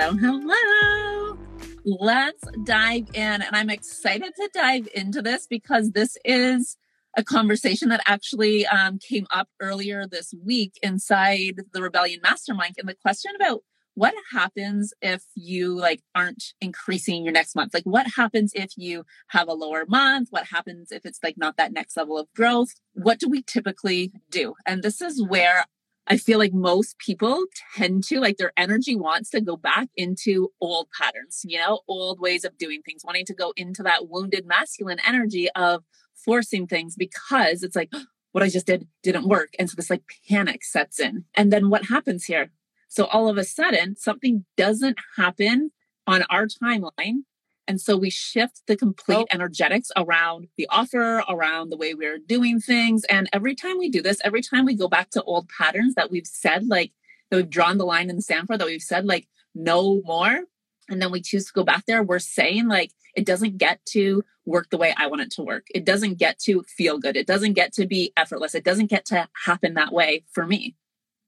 Hello, hello. Let's dive in. And I'm excited to dive into this because this is a conversation that actually um, came up earlier this week inside the Rebellion Mastermind. And the question about what happens if you like aren't increasing your next month like what happens if you have a lower month what happens if it's like not that next level of growth what do we typically do and this is where I feel like most people tend to like their energy wants to go back into old patterns, you know, old ways of doing things, wanting to go into that wounded masculine energy of forcing things because it's like what I just did didn't work. And so this like panic sets in. And then what happens here? So all of a sudden, something doesn't happen on our timeline and so we shift the complete oh. energetics around the offer, around the way we're doing things. And every time we do this, every time we go back to old patterns that we've said, like that we've drawn the line in the sand for, that we've said, like, no more. And then we choose to go back there, we're saying, like, it doesn't get to work the way I want it to work. It doesn't get to feel good. It doesn't get to be effortless. It doesn't get to happen that way for me.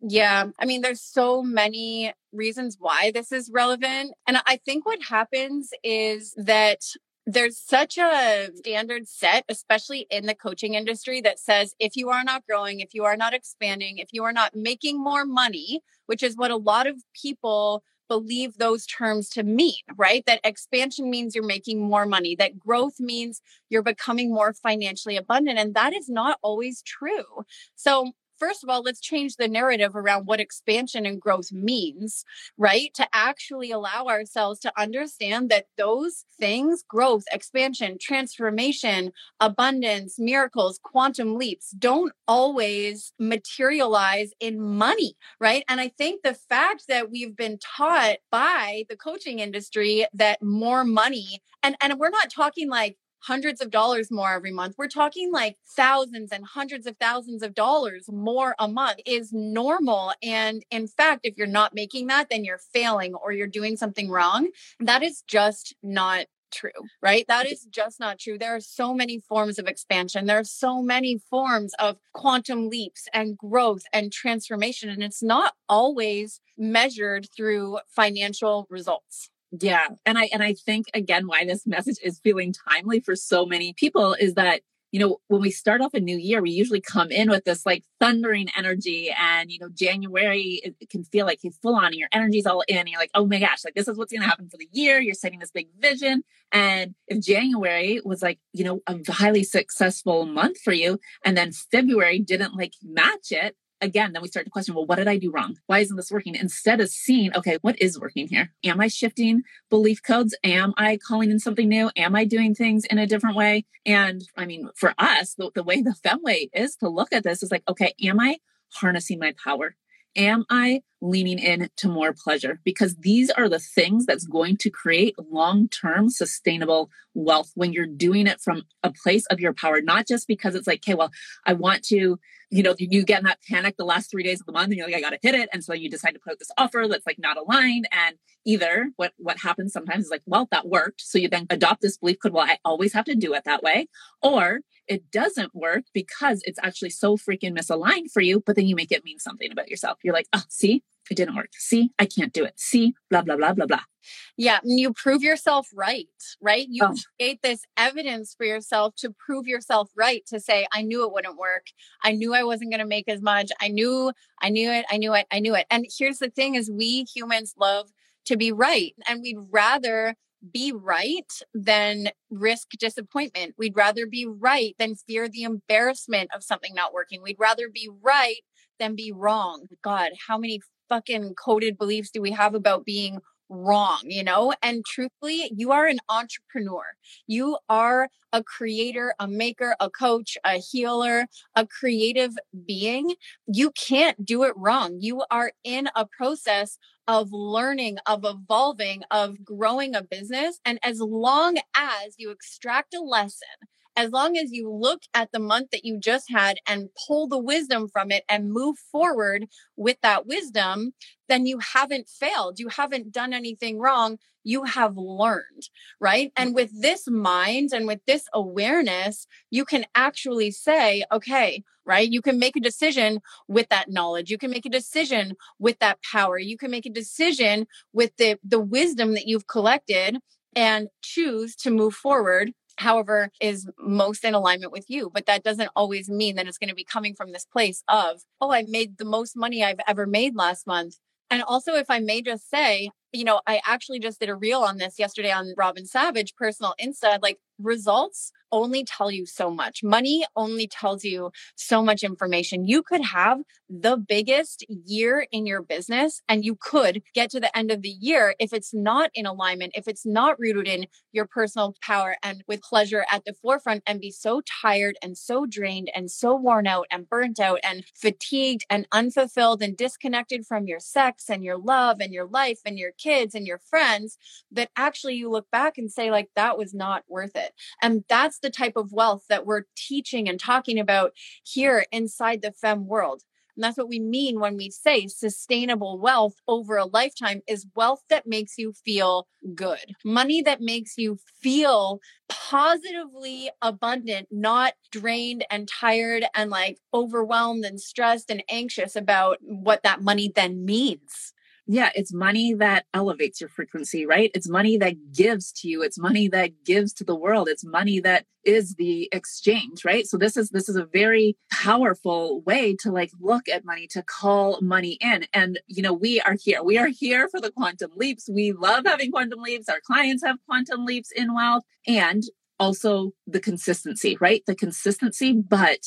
Yeah. I mean, there's so many reasons why this is relevant. And I think what happens is that there's such a standard set, especially in the coaching industry, that says if you are not growing, if you are not expanding, if you are not making more money, which is what a lot of people believe those terms to mean, right? That expansion means you're making more money, that growth means you're becoming more financially abundant. And that is not always true. So first of all, let's change the narrative around what expansion and growth means, right? To actually allow ourselves to understand that those things, growth, expansion, transformation, abundance, miracles, quantum leaps, don't always materialize in money, right? And I think the fact that we've been taught by the coaching industry that more money, and, and we're not talking like hundreds of dollars more every month. We're talking like thousands and hundreds of thousands of dollars more a month is normal. And in fact, if you're not making that, then you're failing or you're doing something wrong. That is just not true, right? That is just not true. There are so many forms of expansion. There are so many forms of quantum leaps and growth and transformation. And it's not always measured through financial results. Yeah. And I and I think again why this message is feeling timely for so many people is that you know, when we start off a new year, we usually come in with this like thundering energy. And, you know, January, it, can feel like full on and your energy's all in. And you're like, oh my gosh, like this is what's going to happen for the year. You're setting this big vision. And if January was like, you know, a highly successful month for you, and then February didn't like match it, again, then we start to question, well, what did I do wrong? Why isn't this working? Instead of seeing, okay, what is working here? Am I shifting belief codes? Am I calling in something new? Am I doing things in a different way? And I mean, for us, the, the way the Femme way is to look at this is like, okay, am I harnessing my power? Am I leaning in to more pleasure? Because these are the things that's going to create long term sustainable wealth when you're doing it from a place of your power, not just because it's like, okay, well, I want to you know, you get in that panic the last three days of the month and you're like, I got to hit it. And so you decide to put out this offer that's like not aligned. And either what, what happens sometimes is like, well, that worked. So you then adopt this belief code, Well, I always have to do it that way. Or it doesn't work because it's actually so freaking misaligned for you. But then you make it mean something about yourself. You're like, oh, see, it didn't work. See, I can't do it. See, blah, blah, blah, blah, blah. Yeah. And you prove yourself right, right? You oh. create this evidence for yourself to prove yourself right to say, I knew it wouldn't work. I knew I wasn't going to make as much. I knew, I knew it. I knew it. I knew it. And here's the thing is we humans love to be right and we'd rather be right than risk disappointment. We'd rather be right than fear the embarrassment of something not working. We'd rather be right than be wrong. God, how many fucking coded beliefs do we have about being wrong, you know? And truthfully, you are an entrepreneur. You are a creator, a maker, a coach, a healer, a creative being. You can't do it wrong. You are in a process of learning, of evolving, of growing a business. And as long as you extract a lesson as long as you look at the month that you just had and pull the wisdom from it and move forward with that wisdom, then you haven't failed. You haven't done anything wrong. You have learned, right? And with this mind and with this awareness, you can actually say, okay, right? You can make a decision with that knowledge. You can make a decision with that power. You can make a decision with the, the wisdom that you've collected and choose to move forward however is most in alignment with you but that doesn't always mean that it's going to be coming from this place of oh i made the most money i've ever made last month. And also if i may just say you know i actually just did a reel on this yesterday on robin savage personal insta like results only tell you so much. Money only tells you so much information. You could have the biggest year in your business and you could get to the end of the year if it's not in alignment, if it's not rooted in your personal power and with pleasure at the forefront and be so tired and so drained and so worn out and burnt out and fatigued and unfulfilled and disconnected from your sex and your love and your life and your kids and your friends that actually you look back and say like that was not worth it. And that's the type of wealth that we're teaching and talking about here inside the Femme world. And that's what we mean when we say sustainable wealth over a lifetime is wealth that makes you feel good. Money that makes you feel positively abundant, not drained and tired and like overwhelmed and stressed and anxious about what that money then means yeah, it's money that elevates your frequency, right? It's money that gives to you. It's money that gives to the world. It's money that is the exchange, right? So this is this is a very powerful way to like look at money, to call money in. And you know, we are here. We are here for the quantum leaps. We love having quantum leaps. Our clients have quantum leaps in wealth and also the consistency, right? The consistency, but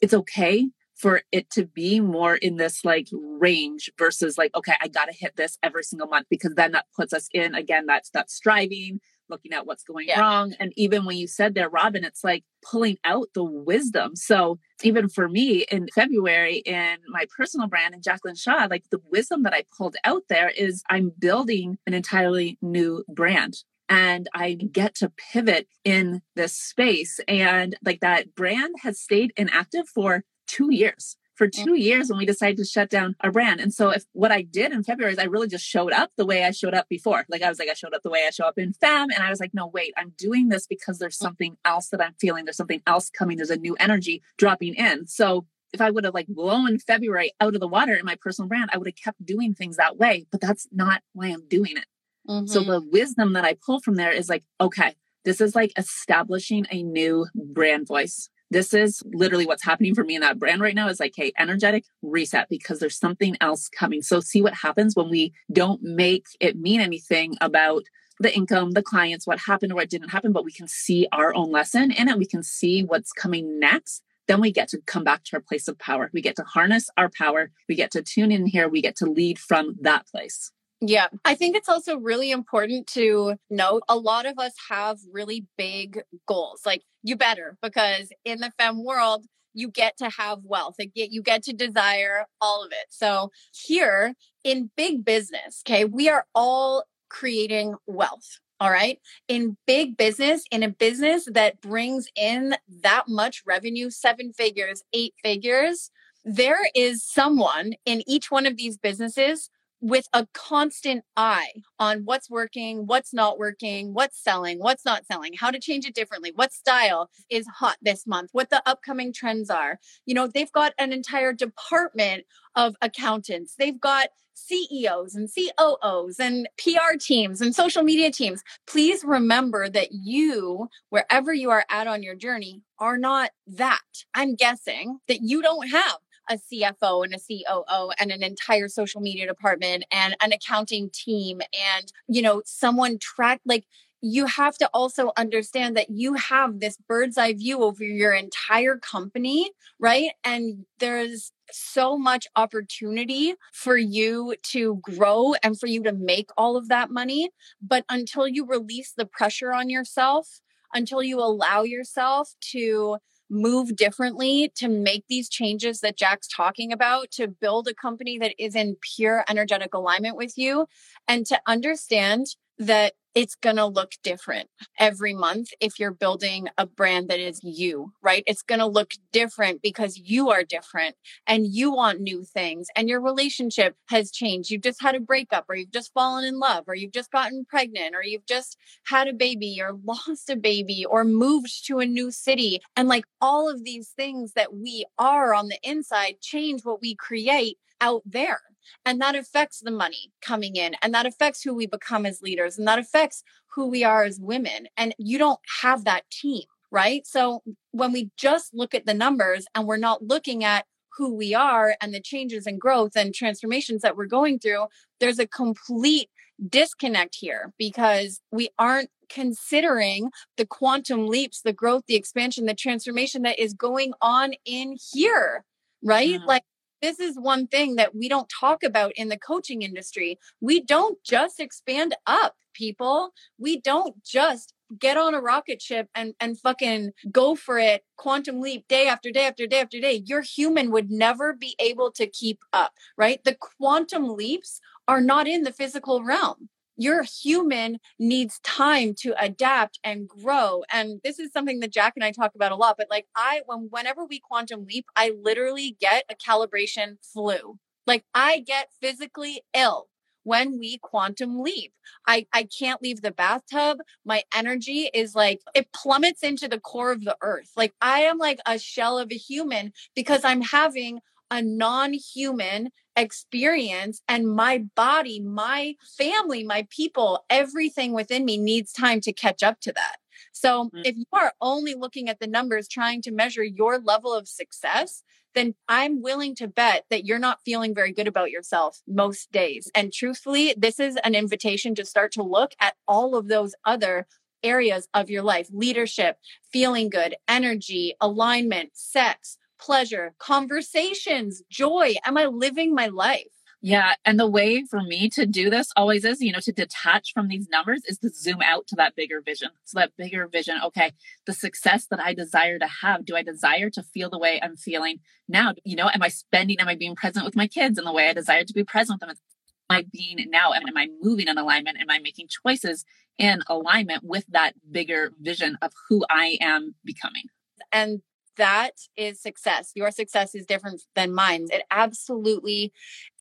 it's okay for it to be more in this like range versus like okay i gotta hit this every single month because then that puts us in again that's that striving looking at what's going yeah. wrong and even when you said there robin it's like pulling out the wisdom so even for me in february in my personal brand and jacqueline shaw like the wisdom that i pulled out there is i'm building an entirely new brand and I get to pivot in this space. And like that brand has stayed inactive for two years for mm. two years when we decided to shut down our brand. And so if what I did in February is I really just showed up the way I showed up before. Like I was like, I showed up the way I show up in Femme. And I was like, no, wait, I'm doing this because there's mm. something else that I'm feeling. There's something else coming. There's a new energy dropping in. So if I would have like blown February out of the water in my personal brand, I would have kept doing things that way. But that's not why I'm doing it. Mm-hmm. So the wisdom that I pull from there is like, okay, this is like establishing a new brand voice this is literally what's happening for me in that brand right now is like, hey, energetic reset because there's something else coming. So see what happens when we don't make it mean anything about the income, the clients, what happened or what didn't happen, but we can see our own lesson in it. We can see what's coming next. Then we get to come back to our place of power. We get to harness our power. We get to tune in here. We get to lead from that place. Yeah. I think it's also really important to note a lot of us have really big goals. Like you better because in the Femme world, you get to have wealth. Get, You get to desire all of it. So here in big business, okay, we are all creating wealth. All right. In big business, in a business that brings in that much revenue, seven figures, eight figures, there is someone in each one of these businesses with a constant eye on what's working, what's not working, what's selling, what's not selling, how to change it differently, what style is hot this month, what the upcoming trends are. You know, they've got an entire department of accountants. They've got CEOs and COOs and PR teams and social media teams. Please remember that you, wherever you are at on your journey, are not that. I'm guessing that you don't have a CFO and a COO and an entire social media department and an accounting team and, you know, someone track like you have to also understand that you have this bird's eye view over your entire company, right? And there's so much opportunity for you to grow and for you to make all of that money. But until you release the pressure on yourself, until you allow yourself to move differently to make these changes that Jak's talking about, to build a company that is in pure energetic alignment with you, and to understand that it's going to look different every month if you're building a brand that is you, right? It's going to look different because you are different and you want new things and your relationship has changed. You've just had a breakup or you've just fallen in love or you've just gotten pregnant or you've just had a baby or lost a baby or moved to a new city. And like all of these things that we are on the inside change what we create out there. And that affects the money coming in and that affects who we become as leaders and that affects who we are as women. And you don't have that team, right? So when we just look at the numbers and we're not looking at who we are and the changes and growth and transformations that we're going through, there's a complete disconnect here because we aren't considering the quantum leaps, the growth, the expansion, the transformation that is going on in here, right? Mm. Like this is one thing that we don't talk about in the coaching industry. We don't just expand up, people. We don't just get on a rocket ship and and fucking go for it quantum leap day after day after day after day your human would never be able to keep up right the quantum leaps are not in the physical realm your human needs time to adapt and grow and this is something that Jak and i talk about a lot but like i when whenever we quantum leap i literally get a calibration flu like i get physically ill when we quantum leap. I, I can't leave the bathtub. My energy is like, it plummets into the core of the earth. Like I am like a shell of a human because I'm having a non human experience and my body, my family, my people, everything within me needs time to catch up to that. So mm-hmm. if you are only looking at the numbers trying to measure your level of success, then I'm willing to bet that you're not feeling very good about yourself most days. And truthfully, this is an invitation to start to look at all of those other areas of your life leadership, feeling good, energy, alignment, sex, pleasure, conversations, joy. Am I living my life? Yeah. And the way for me to do this always is, you know, to detach from these numbers is to zoom out to that bigger vision. So that bigger vision, okay, the success that I desire to have, do I desire to feel the way I'm feeling now? You know, am I spending, am I being present with my kids in the way I desire to be present with them? Am I being now? Am, am I moving in alignment? Am I making choices in alignment with that bigger vision of who I am becoming? And that is success. Your success is different than mine. It absolutely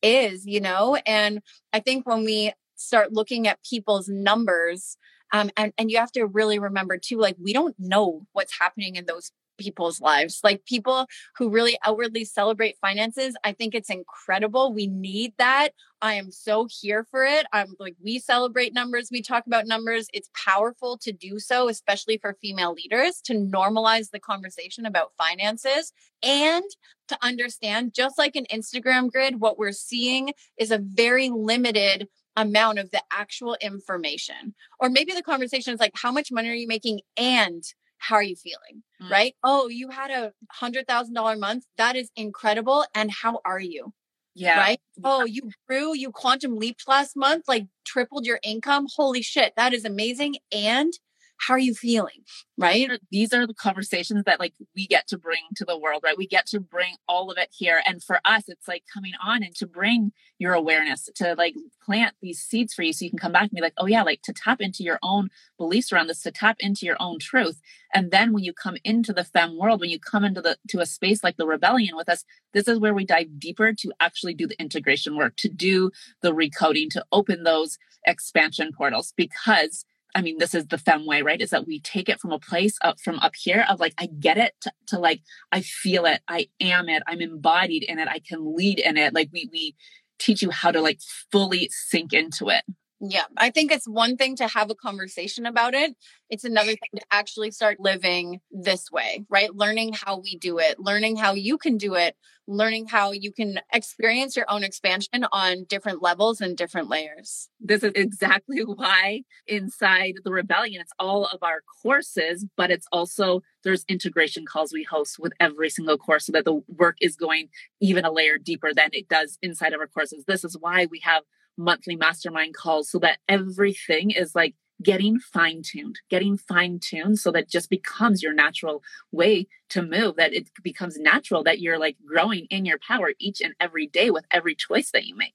is, you know? And I think when we start looking at people's numbers, um, and, and you have to really remember too, like, we don't know what's happening in those people's lives. Like people who really outwardly celebrate finances, I think it's incredible. We need that. I am so here for it. I'm like, we celebrate numbers, we talk about numbers. It's powerful to do so, especially for female leaders, to normalize the conversation about finances and to understand, just like an Instagram grid, what we're seeing is a very limited amount of the actual information. Or maybe the conversation is like, how much money are you making? And how are you feeling? Mm. Right? Oh, you had a hundred thousand dollar month. That is incredible. And how are you? Yeah. Right. Oh, you grew, you quantum leaped last month, like tripled your income. Holy shit. That is amazing. And how are you feeling? Right. These are the conversations that like we get to bring to the world, right? We get to bring all of it here. And for us, it's like coming on and to bring your awareness to like plant these seeds for you so you can come back and be like, oh yeah, like to tap into your own beliefs around this, to tap into your own truth. And then when you come into the Femme world, when you come into the to a space like the rebellion with us, this is where we dive deeper to actually do the integration work, to do the recoding, to open those expansion portals because I mean, this is the Femme way, right? Is that we take it from a place up from up here of like, I get it to, to, like, I feel it, I am it, I'm embodied in it, I can lead in it. Like we we teach you how to like fully sink into it. Yeah, I think it's one thing to have a conversation about it. It's another thing to actually start living this way, right? Learning how we do it, learning how you can do it, learning how you can experience your own expansion on different levels and different layers. This is exactly why inside the rebellion, it's all of our courses, but it's also there's integration calls we host with every single course so that the work is going even a layer deeper than it does inside of our courses. This is why we have monthly mastermind calls so that everything is like getting fine tuned, getting fine tuned so that just becomes your natural way to move, that it becomes natural that you're like growing in your power each and every day with every choice that you make.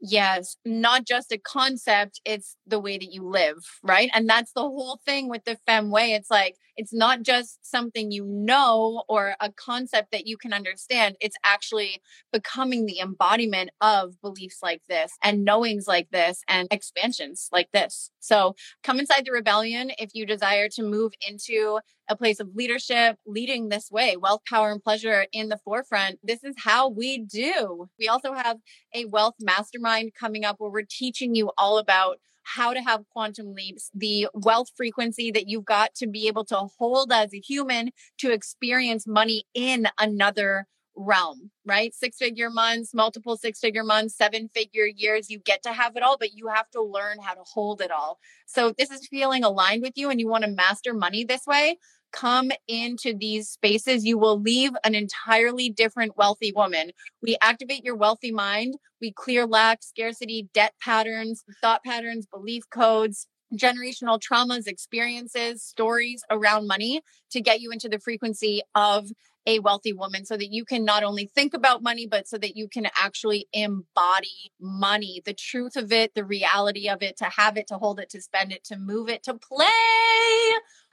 Yes, not just a concept, it's the way that you live, right? And that's the whole thing with the Femme Way. It's like, it's not just something you know or a concept that you can understand. It's actually becoming the embodiment of beliefs like this and knowings like this and expansions like this. So come inside the rebellion if you desire to move into a place of leadership, leading this way, wealth, power, and pleasure in the forefront. This is how we do. We also have a wealth mastermind coming up where we're teaching you all about how to have quantum leaps, the wealth frequency that you've got to be able to hold as a human to experience money in another realm, right? Six figure months, multiple six figure months, seven figure years. You get to have it all, but you have to learn how to hold it all. So, this is feeling aligned with you and you want to master money this way come into these spaces, you will leave an entirely different wealthy woman. We activate your wealthy mind. We clear lack, scarcity, debt patterns, thought patterns, belief codes, generational traumas, experiences, stories around money to get you into the frequency of a wealthy woman so that you can not only think about money, but so that you can actually embody money, the truth of it, the reality of it, to have it, to hold it, to spend it, to move it, to play.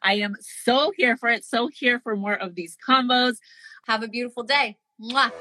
I am so here for it, so here for more of these combos. Have a beautiful day. Mwah.